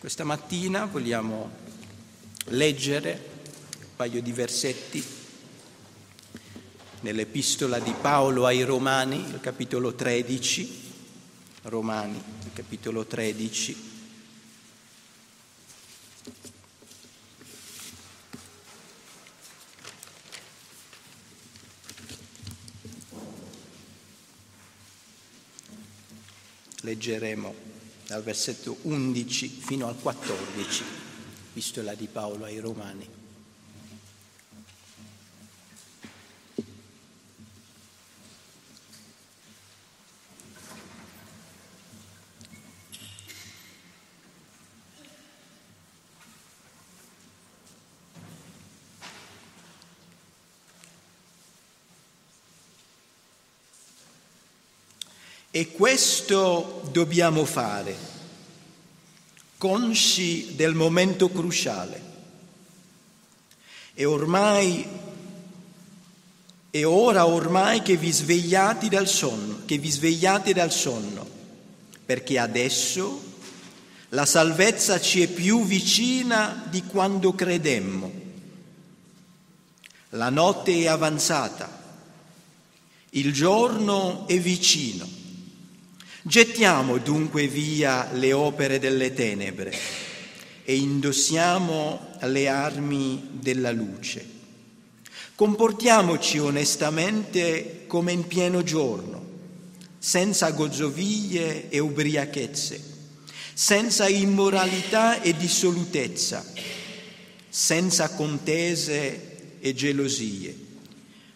Questa mattina vogliamo leggere un paio di versetti nell'epistola di Paolo ai Romani, il capitolo 13, Romani, il capitolo 13. Leggeremo dal versetto 11 fino al 14, epistola di Paolo ai Romani. E questo dobbiamo fare, consci del momento cruciale. E ormai, è ora ormai che vi svegliate dal sonno, che vi svegliate dal sonno, perché adesso la salvezza ci è più vicina di quando credemmo. La notte è avanzata, il giorno è vicino. Gettiamo dunque via le opere delle tenebre e indossiamo le armi della luce. Comportiamoci onestamente come in pieno giorno, senza gozzoviglie e ubriachezze, senza immoralità e dissolutezza, senza contese e gelosie,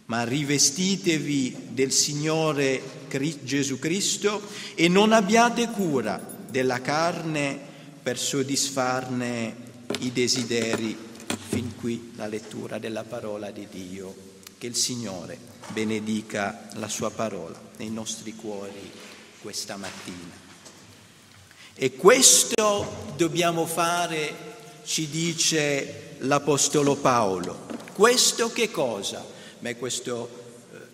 ma rivestitevi del Signore Gesù Cristo e non abbiate cura della carne per soddisfarne i desideri. Fin qui la lettura della parola di Dio. Che il Signore benedica la sua parola nei nostri cuori questa mattina. E questo dobbiamo fare, ci dice l'Apostolo Paolo. Questo che cosa? Beh, questo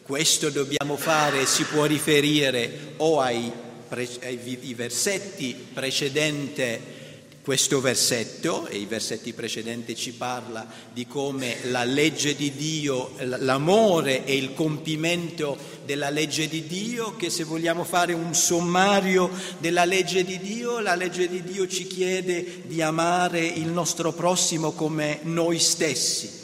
questo dobbiamo fare si può riferire o ai, ai versetti precedenti questo versetto, e i versetti precedenti ci parla di come la legge di Dio, l'amore e il compimento della legge di Dio, che se vogliamo fare un sommario della legge di Dio, la legge di Dio ci chiede di amare il nostro prossimo come noi stessi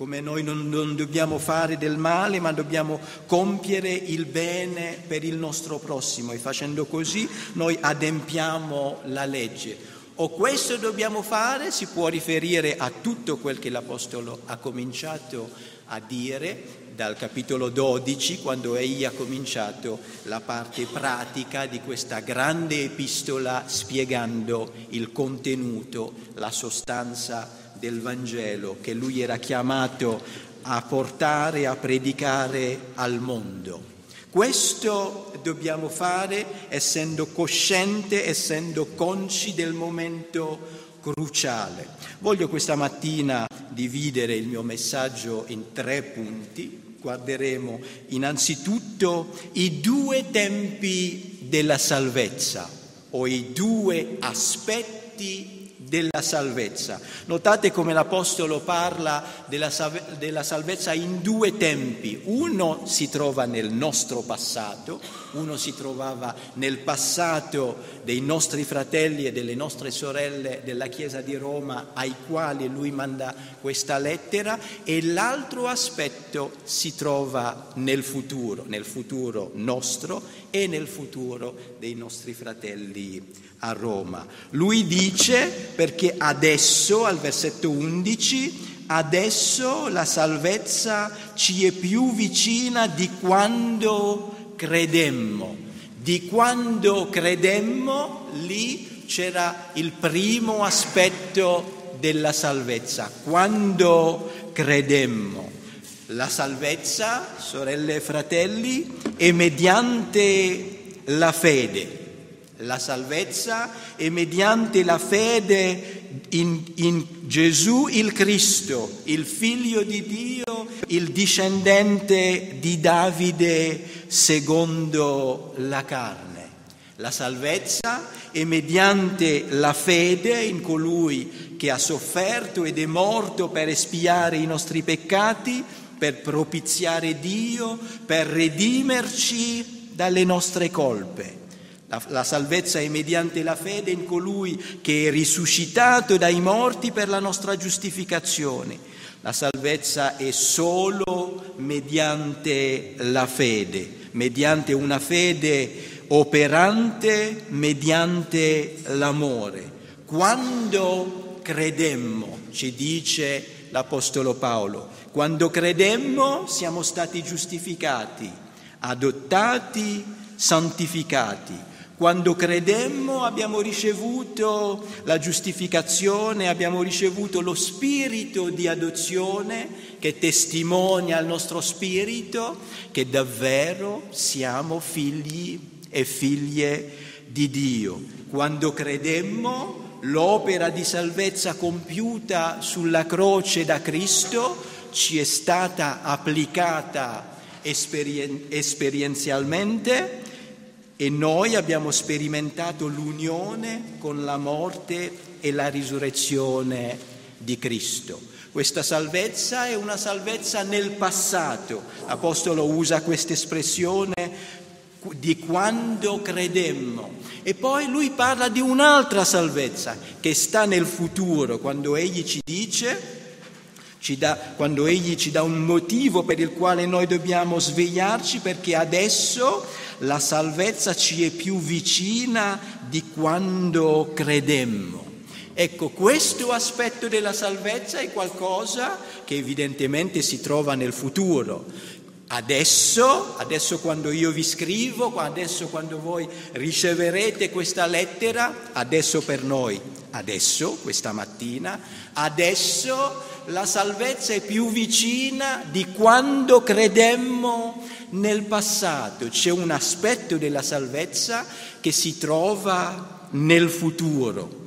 come noi non, non, dobbiamo fare del male, ma dobbiamo compiere il bene per il nostro prossimo e facendo così noi adempiamo la legge. O questo dobbiamo fare, si può riferire a tutto quel che l'Apostolo ha cominciato a dire dal capitolo 12, quando egli ha cominciato la parte pratica di questa grande epistola spiegando il contenuto, la sostanza del Vangelo che lui era chiamato a portare, a predicare al mondo. Questo dobbiamo fare essendo cosciente, essendo consci del momento cruciale. Voglio questa mattina dividere il mio messaggio in tre punti. Guarderemo innanzitutto i due tempi della salvezza o i due aspetti della salvezza. Notate come l'Apostolo parla della, della, salvezza in due tempi. Uno si trova nel nostro passato, uno si trovava nel passato dei nostri fratelli e delle nostre sorelle della Chiesa di Roma ai quali lui manda questa lettera e l'altro aspetto si trova nel futuro, nel futuro nostro e nel futuro dei nostri fratelli a Roma. Lui dice perché adesso, al versetto 11, adesso la salvezza ci è più vicina di quando credemmo. Di quando credemmo, lì c'era il primo aspetto della salvezza, quando credemmo. La salvezza, sorelle e fratelli, è mediante la fede la salvezza è mediante la fede in, in, Gesù il Cristo, il figlio di Dio, il discendente di Davide secondo la carne. La salvezza è mediante la fede in colui che ha sofferto ed è morto per espiare i nostri peccati, per propiziare Dio, per redimerci dalle nostre colpe. La, la, salvezza è mediante la fede in colui che è risuscitato dai morti per la nostra giustificazione. La salvezza è solo mediante la fede, mediante una fede operante, mediante l'amore. Quando credemmo, ci dice l'Apostolo Paolo, quando credemmo siamo stati giustificati, adottati, santificati. Quando credemmo abbiamo ricevuto la giustificazione, abbiamo ricevuto lo spirito di adozione che testimonia al nostro spirito che davvero siamo figli e figlie di Dio. Quando credemmo l'opera di salvezza compiuta sulla croce da Cristo ci è stata applicata esperien- esperienzialmente e noi abbiamo sperimentato l'unione con la morte e la risurrezione di Cristo. Questa salvezza è una salvezza nel passato. L'Apostolo usa questa espressione di quando credemmo. E poi lui parla di un'altra salvezza che sta nel futuro, quando egli ci dice dà, quando Egli ci dà un motivo per il quale noi dobbiamo svegliarci, perché adesso la salvezza ci è più vicina di quando credemmo. Ecco, questo aspetto della salvezza è qualcosa che evidentemente si trova nel futuro. Adesso, adesso quando io vi scrivo, adesso quando voi riceverete questa lettera, adesso per noi, adesso, questa mattina, adesso la salvezza è più vicina di quando credemmo nel passato. C'è un aspetto della salvezza che si trova nel futuro.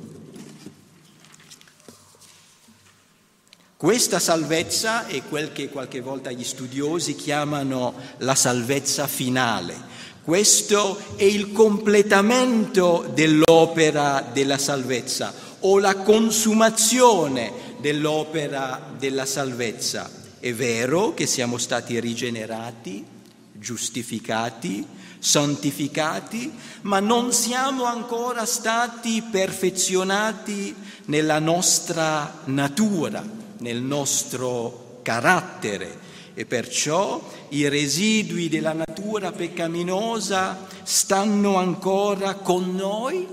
Questa salvezza è quel che qualche volta gli studiosi chiamano la salvezza finale. Questo è il completamento dell'opera della salvezza o la consumazione dell'opera della salvezza. È vero che siamo stati rigenerati, giustificati, santificati, ma non siamo ancora stati perfezionati nella nostra natura, nel nostro carattere e perciò i residui della natura peccaminosa stanno ancora con noi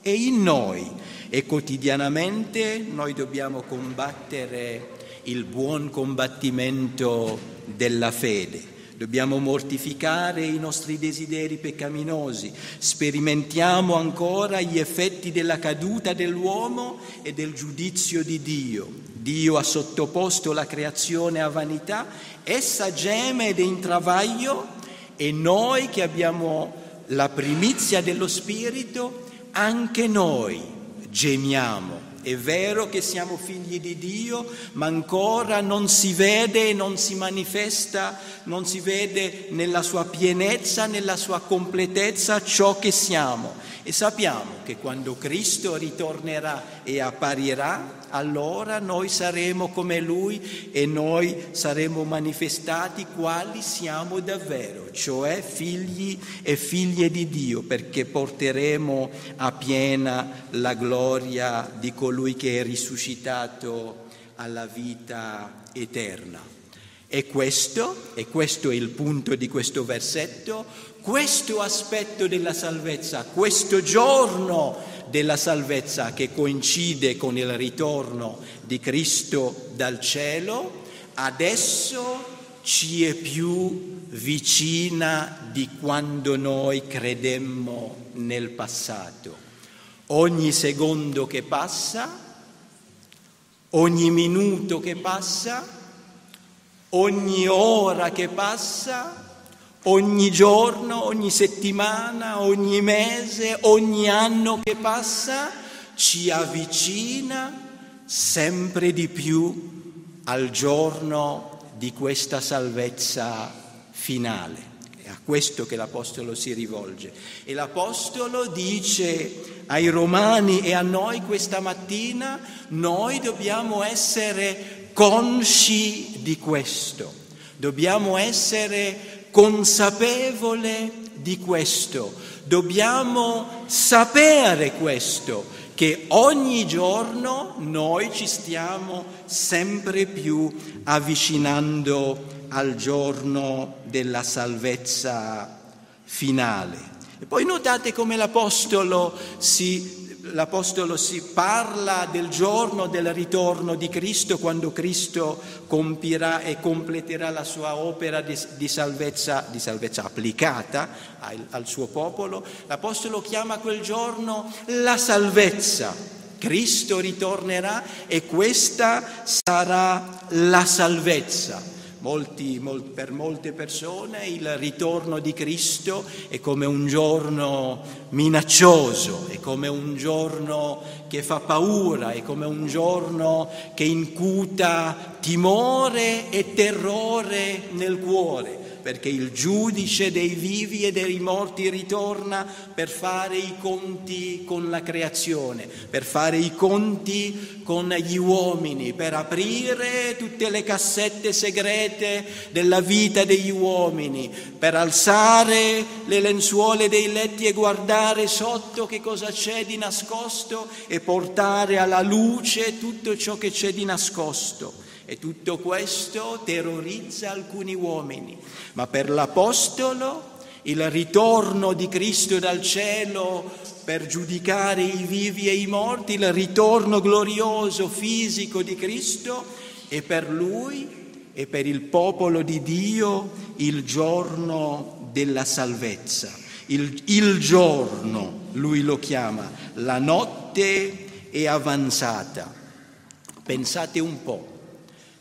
e in noi e quotidianamente noi dobbiamo combattere il buon combattimento della fede. Dobbiamo mortificare i nostri desideri peccaminosi, sperimentiamo ancora gli effetti della caduta dell'uomo e del giudizio di Dio. Dio ha sottoposto la creazione a vanità, essa geme ed è in travaglio e noi che abbiamo la primizia dello Spirito, anche noi gemiamo. È vero che siamo figli di Dio, ma ancora non si vede, non si manifesta, non si vede nella sua pienezza, nella sua completezza ciò che siamo. E sappiamo che quando Cristo ritornerà e apparirà, allora noi saremo come Lui e noi saremo manifestati quali siamo davvero, cioè figli e figlie di Dio, perché porteremo a piena la gloria di colui che è risuscitato alla vita eterna. E questo, e questo è il punto di questo versetto, questo aspetto della salvezza, questo giorno della salvezza che coincide con il ritorno di Cristo dal cielo, adesso ci è più vicina di quando noi credemmo nel passato. Ogni secondo che passa, ogni minuto che passa, ogni ora che passa, ogni giorno, ogni settimana, ogni mese, ogni anno che passa ci avvicina sempre di più al giorno di questa salvezza finale. Questo che l'Apostolo si rivolge. E l'Apostolo dice ai Romani e a noi questa mattina, noi dobbiamo essere consci di questo, dobbiamo essere consapevoli di questo, dobbiamo sapere questo, che ogni giorno noi ci stiamo sempre più avvicinando al giorno della salvezza finale. E poi notate come l'Apostolo si l'Apostolo si parla del giorno del ritorno di Cristo quando Cristo compirà e completerà la sua opera di, di, salvezza, di salvezza, applicata al, al suo popolo. L'Apostolo chiama quel giorno la salvezza. Cristo ritornerà e questa sarà la salvezza. Molti, mol, per molte persone il ritorno di Cristo è come un giorno minaccioso, è come un giorno che fa paura, è come un giorno che incuta timore e terrore nel cuore perché il giudice dei vivi e dei morti ritorna per fare i conti con la creazione, per fare i conti con gli uomini, per aprire tutte le cassette segrete della vita degli uomini, per alzare le lenzuole dei letti e guardare sotto che cosa c'è di nascosto e portare alla luce tutto ciò che c'è di nascosto. E tutto questo terrorizza alcuni uomini, ma per l'Apostolo il ritorno di Cristo dal cielo per giudicare i vivi e i morti, il ritorno glorioso fisico di Cristo è per lui e per il popolo di Dio il giorno della salvezza. Il, il giorno, lui lo chiama, la notte è avanzata. Pensate un po',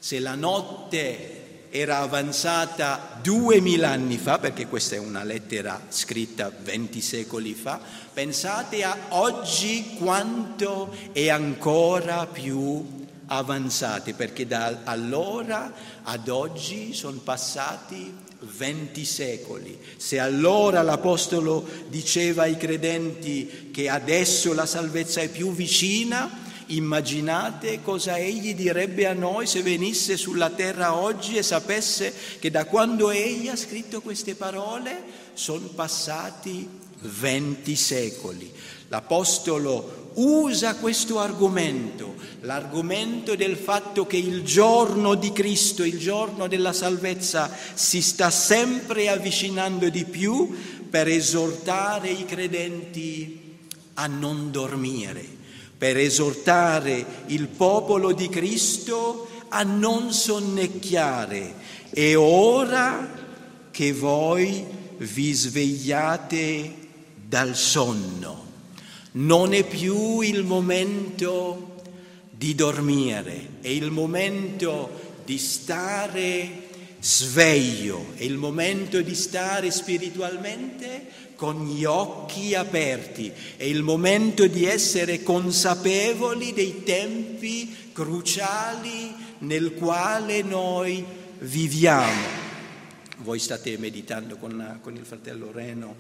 se la notte era avanzata duemila anni fa, perché questa è una lettera scritta venti secoli fa, pensate a oggi quanto è ancora più avanzate, perché da allora ad oggi sono passati venti secoli. Se allora l'Apostolo diceva ai credenti che adesso la salvezza è più vicina, Immaginate cosa egli direbbe a noi se venisse sulla terra oggi e sapesse che da quando egli ha scritto queste parole sono passati venti secoli. L'Apostolo usa questo argomento, l'argomento del fatto che il giorno di Cristo, il giorno della salvezza si sta sempre avvicinando di più per esortare i credenti a non dormire per esortare il popolo di Cristo a non sonnecchiare. È ora che voi vi svegliate dal sonno. Non è più il momento di dormire, è il momento di stare sveglio, è il momento di stare spiritualmente con gli occhi aperti, è il momento di essere consapevoli dei tempi cruciali nel quale noi viviamo. Voi state meditando con, con il fratello Reno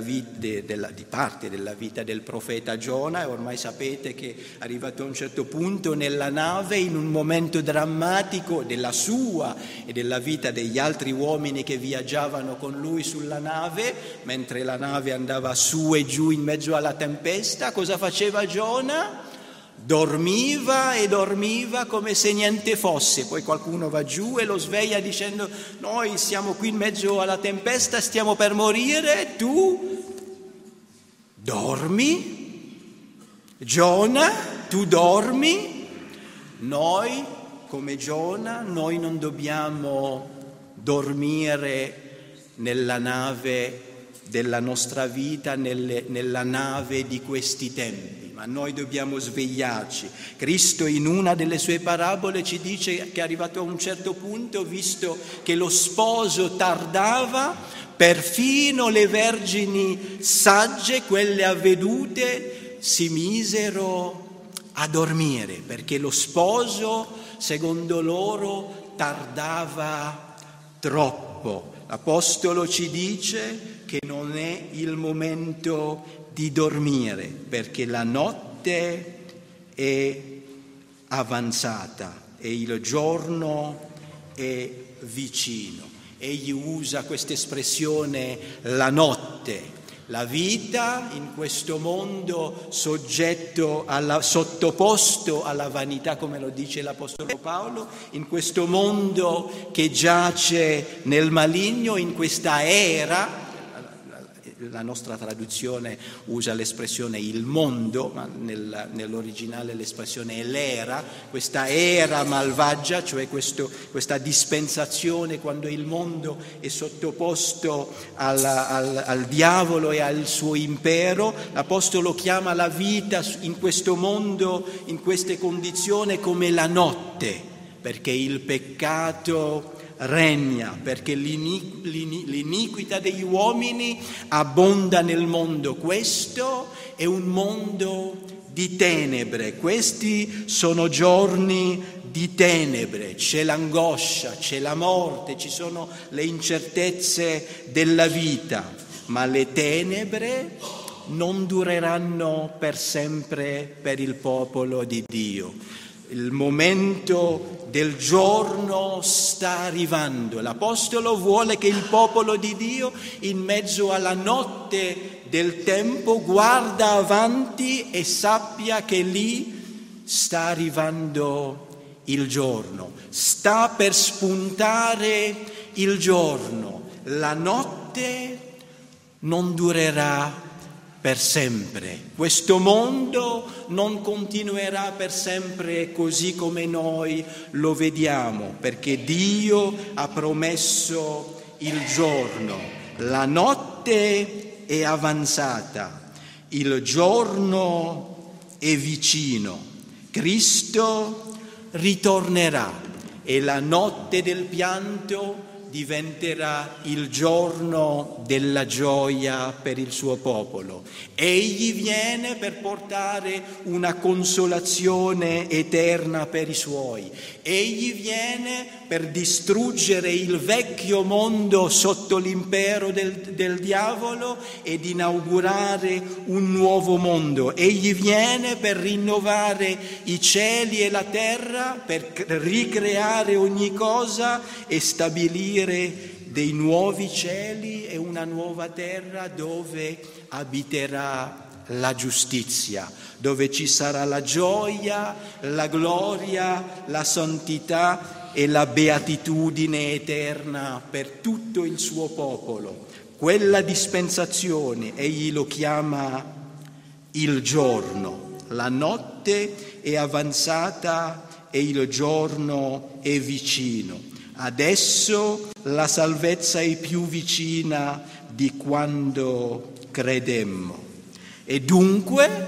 vita, de, della, di parte della vita del profeta Giona e ormai sapete che arrivato a un certo punto nella nave, in un momento drammatico della sua e della vita degli altri uomini che viaggiavano con lui sulla nave, mentre la nave andava su e giù in mezzo alla tempesta, cosa faceva Giona? Dormiva e dormiva come se niente fosse, poi qualcuno va giù e lo sveglia dicendo noi siamo qui in mezzo alla tempesta, stiamo per morire, tu dormi? Giona, tu dormi? Noi come Giona, noi non dobbiamo dormire nella nave della nostra vita, nelle, nella nave di questi tempi ma noi dobbiamo svegliarci. Cristo in una delle sue parabole ci dice che è arrivato a un certo punto, visto che lo sposo tardava, perfino le vergini sagge, quelle avvedute, si misero a dormire, perché lo sposo, secondo loro, tardava troppo. L'Apostolo ci dice che non è il momento di dormire perché la notte è avanzata e il giorno è vicino. Egli usa questa espressione la notte la vita in questo mondo alla, sottoposto alla vanità, come lo dice l'Apostolo Paolo, in questo mondo che giace nel maligno, in questa era la nostra traduzione usa l'espressione il mondo, ma nel, nell'originale l'espressione è l'era, questa era malvagia, cioè questo, questa dispensazione quando il mondo è sottoposto al, al, al diavolo e al suo impero, l'Apostolo chiama la vita in questo mondo, in queste condizioni come la notte, perché il peccato regna, perché l'iniquità degli uomini abbonda nel mondo. Questo è un mondo di tenebre, questi sono giorni di tenebre, c'è l'angoscia, c'è la morte, ci sono le incertezze della vita, ma le tenebre non dureranno per sempre per il popolo di Dio il momento del giorno sta arrivando. L'Apostolo vuole che il popolo di Dio, in mezzo alla notte del tempo, guarda avanti e sappia che lì sta arrivando il giorno, sta per spuntare il giorno. La notte non durerà per sempre. Questo mondo non continuerà per sempre così come noi lo vediamo, perché Dio ha promesso il giorno. La notte è avanzata, il giorno è vicino. Cristo ritornerà e la notte del pianto diventerà il giorno della gioia per il suo popolo. Egli viene per portare una consolazione eterna per i suoi. Egli viene per distruggere il vecchio mondo sotto l'impero del, del diavolo ed inaugurare un nuovo mondo. Egli viene per rinnovare i cieli e la terra, per ricreare ogni cosa e stabilire aprire dei nuovi cieli e una nuova terra dove abiterà la giustizia, dove ci sarà la gioia, la gloria, la santità e la beatitudine eterna per tutto il suo popolo. Quella dispensazione egli lo chiama il giorno, la notte è avanzata e il giorno è vicino. Adesso la salvezza è più vicina di quando credemmo. E dunque,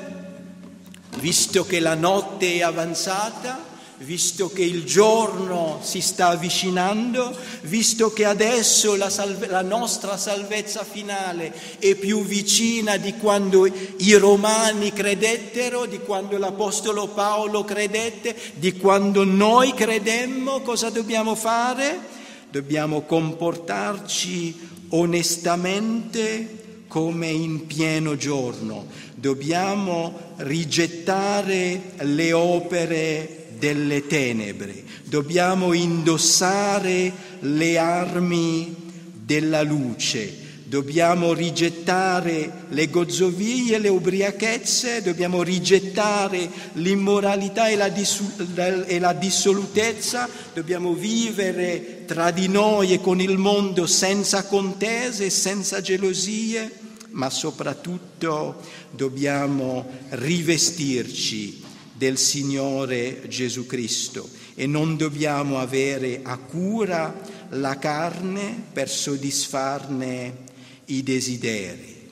visto che la notte è avanzata, visto che il giorno si sta avvicinando, visto che adesso la, salve, la, nostra salvezza finale è più vicina di quando i romani credettero, di quando l'Apostolo Paolo credette, di quando noi credemmo, cosa dobbiamo fare? Dobbiamo comportarci onestamente come in pieno giorno, dobbiamo rigettare le opere delle tenebre, dobbiamo indossare le armi della luce, dobbiamo rigettare le gozzovie, le ubriachezze, dobbiamo rigettare l'immoralità e la, dis- e la dissolutezza, dobbiamo vivere tra di noi e con il mondo senza contese, senza gelosie, ma soprattutto dobbiamo rivestirci del Signore Gesù Cristo e non dobbiamo avere a cura la carne per soddisfarne i desideri.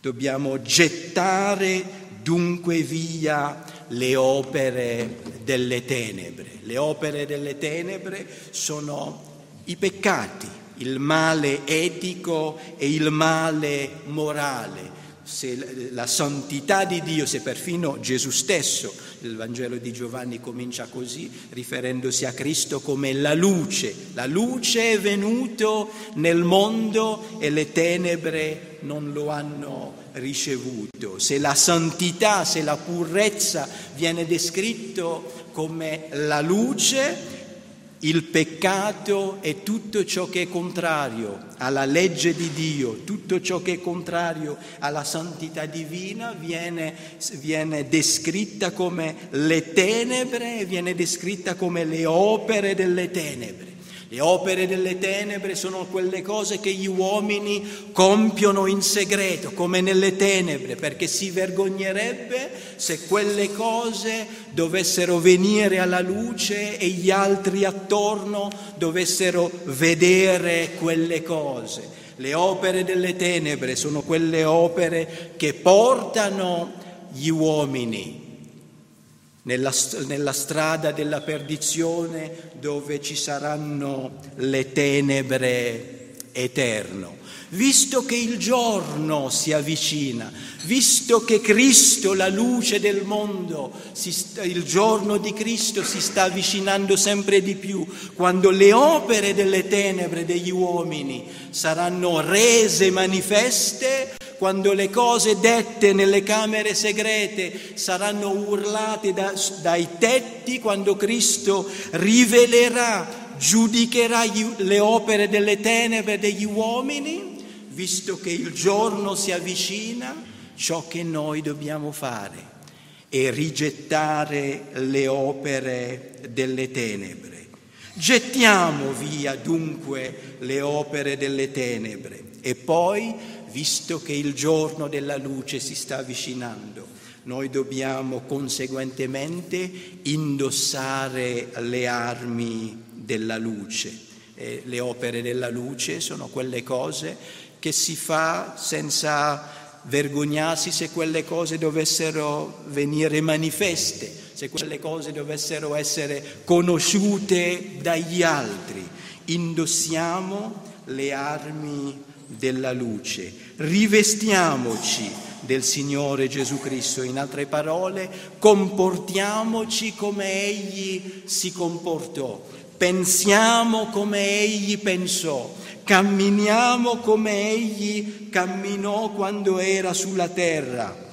Dobbiamo gettare dunque via le opere delle tenebre. Le opere delle tenebre sono i peccati, il male etico e il male morale, se la santità di Dio, se perfino Gesù stesso, il Vangelo di Giovanni comincia così, riferendosi a Cristo come la luce, la luce è venuto nel mondo e le tenebre non lo hanno ricevuto. Se la santità, se la purezza viene descritto come la luce, il peccato è tutto ciò che è contrario alla legge di Dio, tutto ciò che è contrario alla santità divina viene, viene descritta come le tenebre, viene descritta come le opere delle tenebre. Le opere delle tenebre sono quelle cose che gli uomini compiono in segreto, come nelle tenebre, perché si vergognerebbe se quelle cose dovessero venire alla luce e gli altri attorno dovessero vedere quelle cose. Le opere delle tenebre sono quelle opere che portano gli uomini nella, nella strada della perdizione dove ci saranno le tenebre eterno. Visto che il giorno si avvicina, visto che Cristo, la luce del mondo, sta, il giorno di Cristo si sta avvicinando sempre di più, quando le opere delle tenebre degli uomini saranno rese manifeste, quando le cose dette nelle camere segrete saranno urlate da, dai tetti, quando Cristo rivelerà, giudicherà gli, le opere delle tenebre degli uomini, visto che il giorno si avvicina, ciò che noi dobbiamo fare è rigettare le opere delle tenebre. Gettiamo via dunque le opere delle tenebre e poi visto che il giorno della luce si sta avvicinando, noi dobbiamo conseguentemente indossare le armi della luce. E le opere della luce sono quelle cose che si fa senza vergognarsi se quelle cose dovessero venire manifeste, se quelle cose dovessero essere conosciute dagli altri. Indossiamo le armi della luce, rivestiamoci del Signore Gesù Cristo, in altre parole, comportiamoci come Egli si comportò, pensiamo come Egli pensò, camminiamo come Egli camminò quando era sulla terra,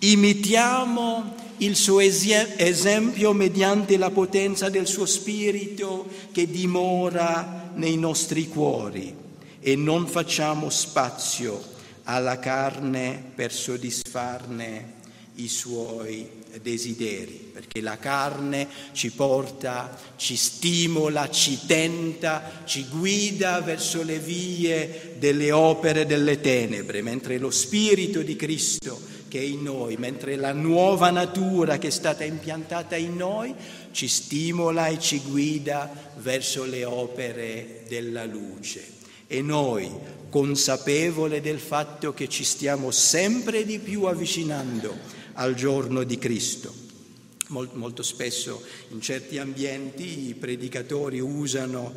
imitiamo il suo esempio mediante la potenza del suo Spirito che dimora nei nostri cuori e non facciamo spazio alla carne per soddisfarne i suoi desideri, perché la carne ci porta, ci stimola, ci tenta, ci guida verso le vie delle opere delle tenebre, mentre lo Spirito di Cristo che è in noi, mentre la nuova natura che è stata impiantata in noi ci stimola e ci guida verso le opere della luce. E noi, consapevole del fatto che ci stiamo sempre di più avvicinando al giorno di Cristo, molto spesso in certi ambienti i predicatori usano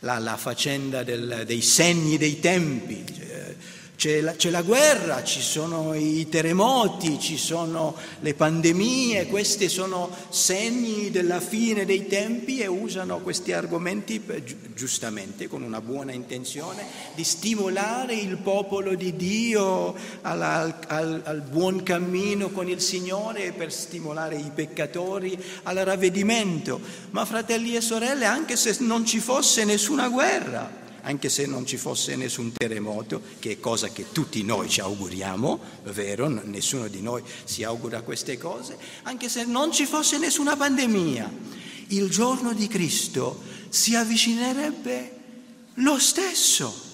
la, la faccenda del, dei segni dei tempi, cioè, c'è la, c'è la, guerra, ci sono i terremoti, ci sono le pandemie, questi sono segni della fine dei tempi e usano questi argomenti giustamente con una buona intenzione di stimolare il popolo di Dio al, al, al buon cammino con il Signore e per stimolare i peccatori al ravvedimento. Ma fratelli e sorelle, anche se non ci fosse nessuna guerra, anche se non ci fosse nessun terremoto, che è cosa che tutti noi ci auguriamo, vero? Nessuno di noi si augura queste cose, anche se non ci fosse nessuna pandemia, il giorno di Cristo si avvicinerebbe lo stesso.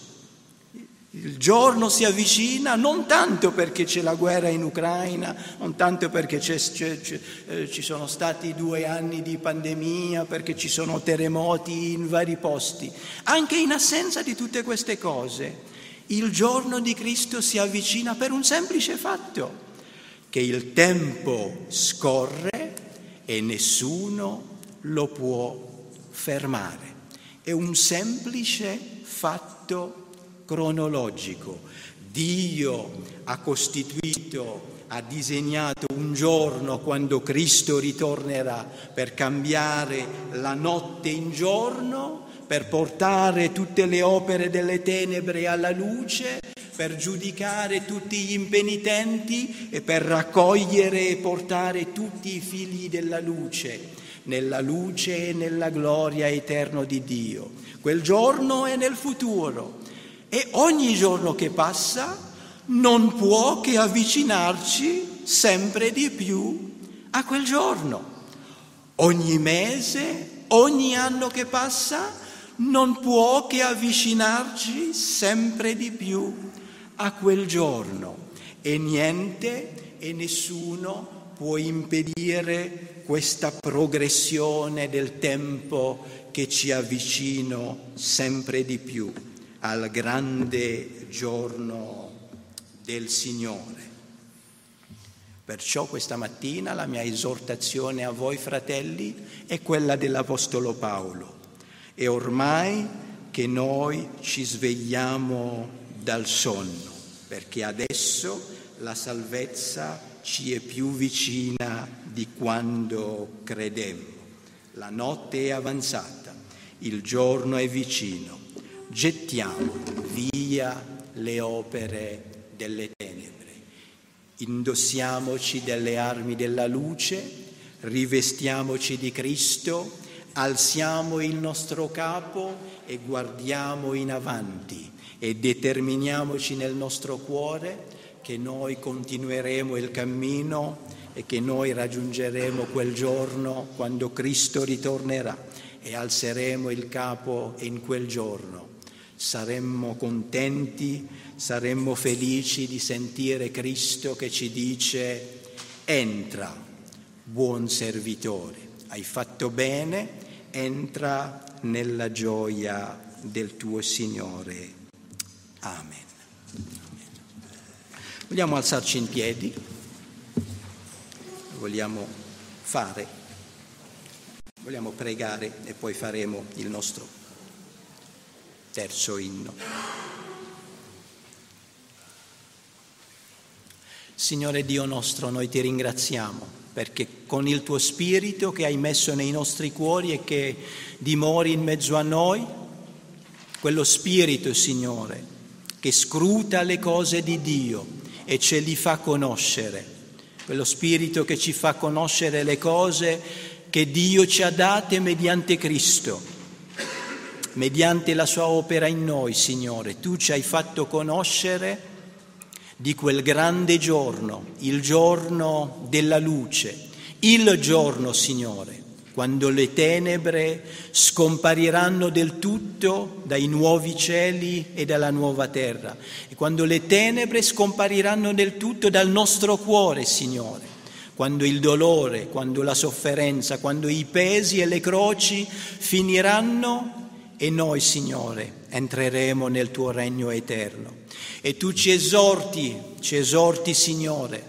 Il giorno si avvicina non tanto perché c'è la guerra in Ucraina, non tanto perché c'è, c'è, c'è, eh, ci sono stati due anni di pandemia, perché ci sono terremoti in vari posti. Anche in assenza di tutte queste cose, il giorno di Cristo si avvicina per un semplice fatto, che il tempo scorre e nessuno lo può fermare. È un semplice fatto cronologico. Dio ha costituito ha disegnato un giorno quando Cristo ritornerà per cambiare la notte in giorno, per portare tutte le opere delle tenebre alla luce, per giudicare tutti gli impenitenti e per raccogliere e portare tutti i figli della luce nella luce e nella gloria eterna di Dio. Quel giorno è nel futuro e ogni giorno che passa non può che avvicinarci sempre di più a quel giorno. Ogni mese, ogni anno che passa, non può che avvicinarci sempre di più a quel giorno e niente e nessuno può impedire questa progressione del tempo che ci avvicina sempre di più al grande giorno del Signore. Perciò questa mattina la mia esortazione a voi fratelli è quella dell'Apostolo Paolo. È ormai che noi ci svegliamo dal sonno, perché adesso la salvezza ci è più vicina di quando credemmo. La notte è avanzata, il giorno è vicino. Gettiamo via le opere delle tenebre. Indossiamoci delle armi della luce, rivestiamoci di Cristo, alziamo il nostro capo e guardiamo in avanti e determiniamoci nel nostro cuore che noi continueremo il cammino e che noi raggiungeremo quel giorno quando Cristo ritornerà e alzeremo il capo in quel giorno. Saremmo contenti saremmo felici di sentire Cristo che ci dice entra, buon servitore, hai fatto bene, entra nella gioia del tuo Signore. Amen. Vogliamo alzarci in piedi, vogliamo fare, vogliamo pregare e poi faremo il nostro terzo inno. Signore Dio nostro, noi ti ringraziamo perché con il tuo Spirito che hai messo nei nostri cuori e che dimori in mezzo a noi, quello Spirito, Signore, che scruta le cose di Dio e ce li fa conoscere, quello Spirito che ci fa conoscere le cose che Dio ci ha date mediante Cristo, mediante la sua opera in noi, Signore. Tu ci hai fatto conoscere di quel grande giorno, il giorno della luce, il giorno, Signore, quando le tenebre scompariranno del tutto dai nuovi cieli e dalla nuova terra, e quando le tenebre scompariranno del tutto dal nostro cuore, Signore, quando il dolore, quando la sofferenza, quando i pesi e le croci finiranno e noi, Signore, entreremo nel tuo regno eterno. E tu ci esorti, ci esorti, Signore,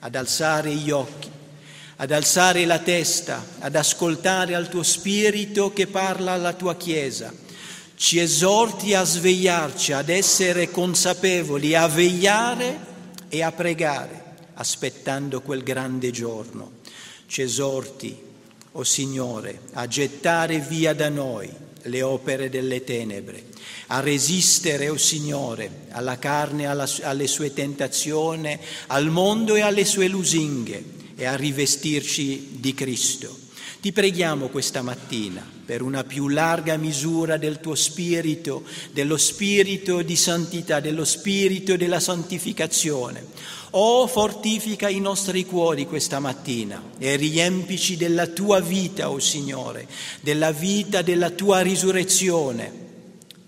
ad alzare gli occhi, ad alzare la testa, ad ascoltare al tuo Spirito che parla alla tua Chiesa. Ci esorti a svegliarci, ad essere consapevoli, a vegliare e a pregare, aspettando quel grande giorno. Ci esorti, o oh Signore, a gettare via da noi le opere delle tenebre, a resistere, o oh Signore, alla carne, alla, alle sue tentazioni, al mondo e alle sue lusinghe e a rivestirci di Cristo. Ti preghiamo questa mattina per una più larga misura del tuo spirito, dello spirito di santità, dello spirito della santificazione. Oh, fortifica i nostri cuori questa mattina e riempici della tua vita, o oh Signore, della vita della tua risurrezione,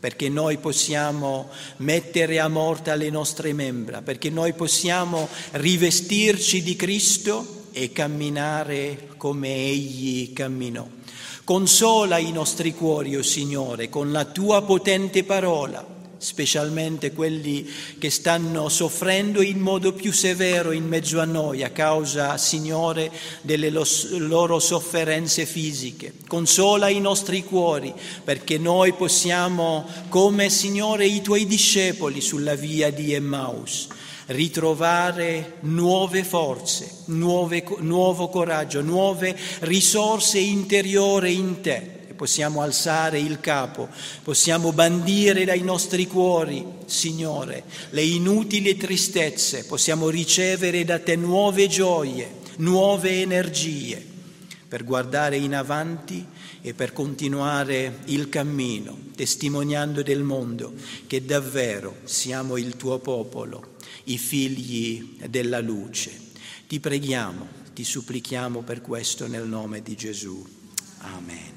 perché noi possiamo mettere a morte le nostre membra, perché noi possiamo rivestirci di Cristo e camminare come Egli camminò. Consola i nostri cuori, o oh Signore, con la tua potente parola specialmente quelli che stanno soffrendo in modo più severo in mezzo a noi a causa, Signore, delle loro sofferenze fisiche. Consola i nostri cuori perché noi possiamo, come Signore, i tuoi discepoli sulla via di Emmaus, ritrovare nuove forze, nuove, nuovo coraggio, nuove risorse interiori in te. Possiamo alzare il capo, possiamo bandire dai nostri cuori, Signore, le inutili tristezze, possiamo ricevere da te nuove gioie, nuove energie per guardare in avanti e per continuare il cammino, testimoniando del mondo che davvero siamo il tuo popolo, i figli della luce. Ti preghiamo, ti supplichiamo per questo nel nome di Gesù. Amen.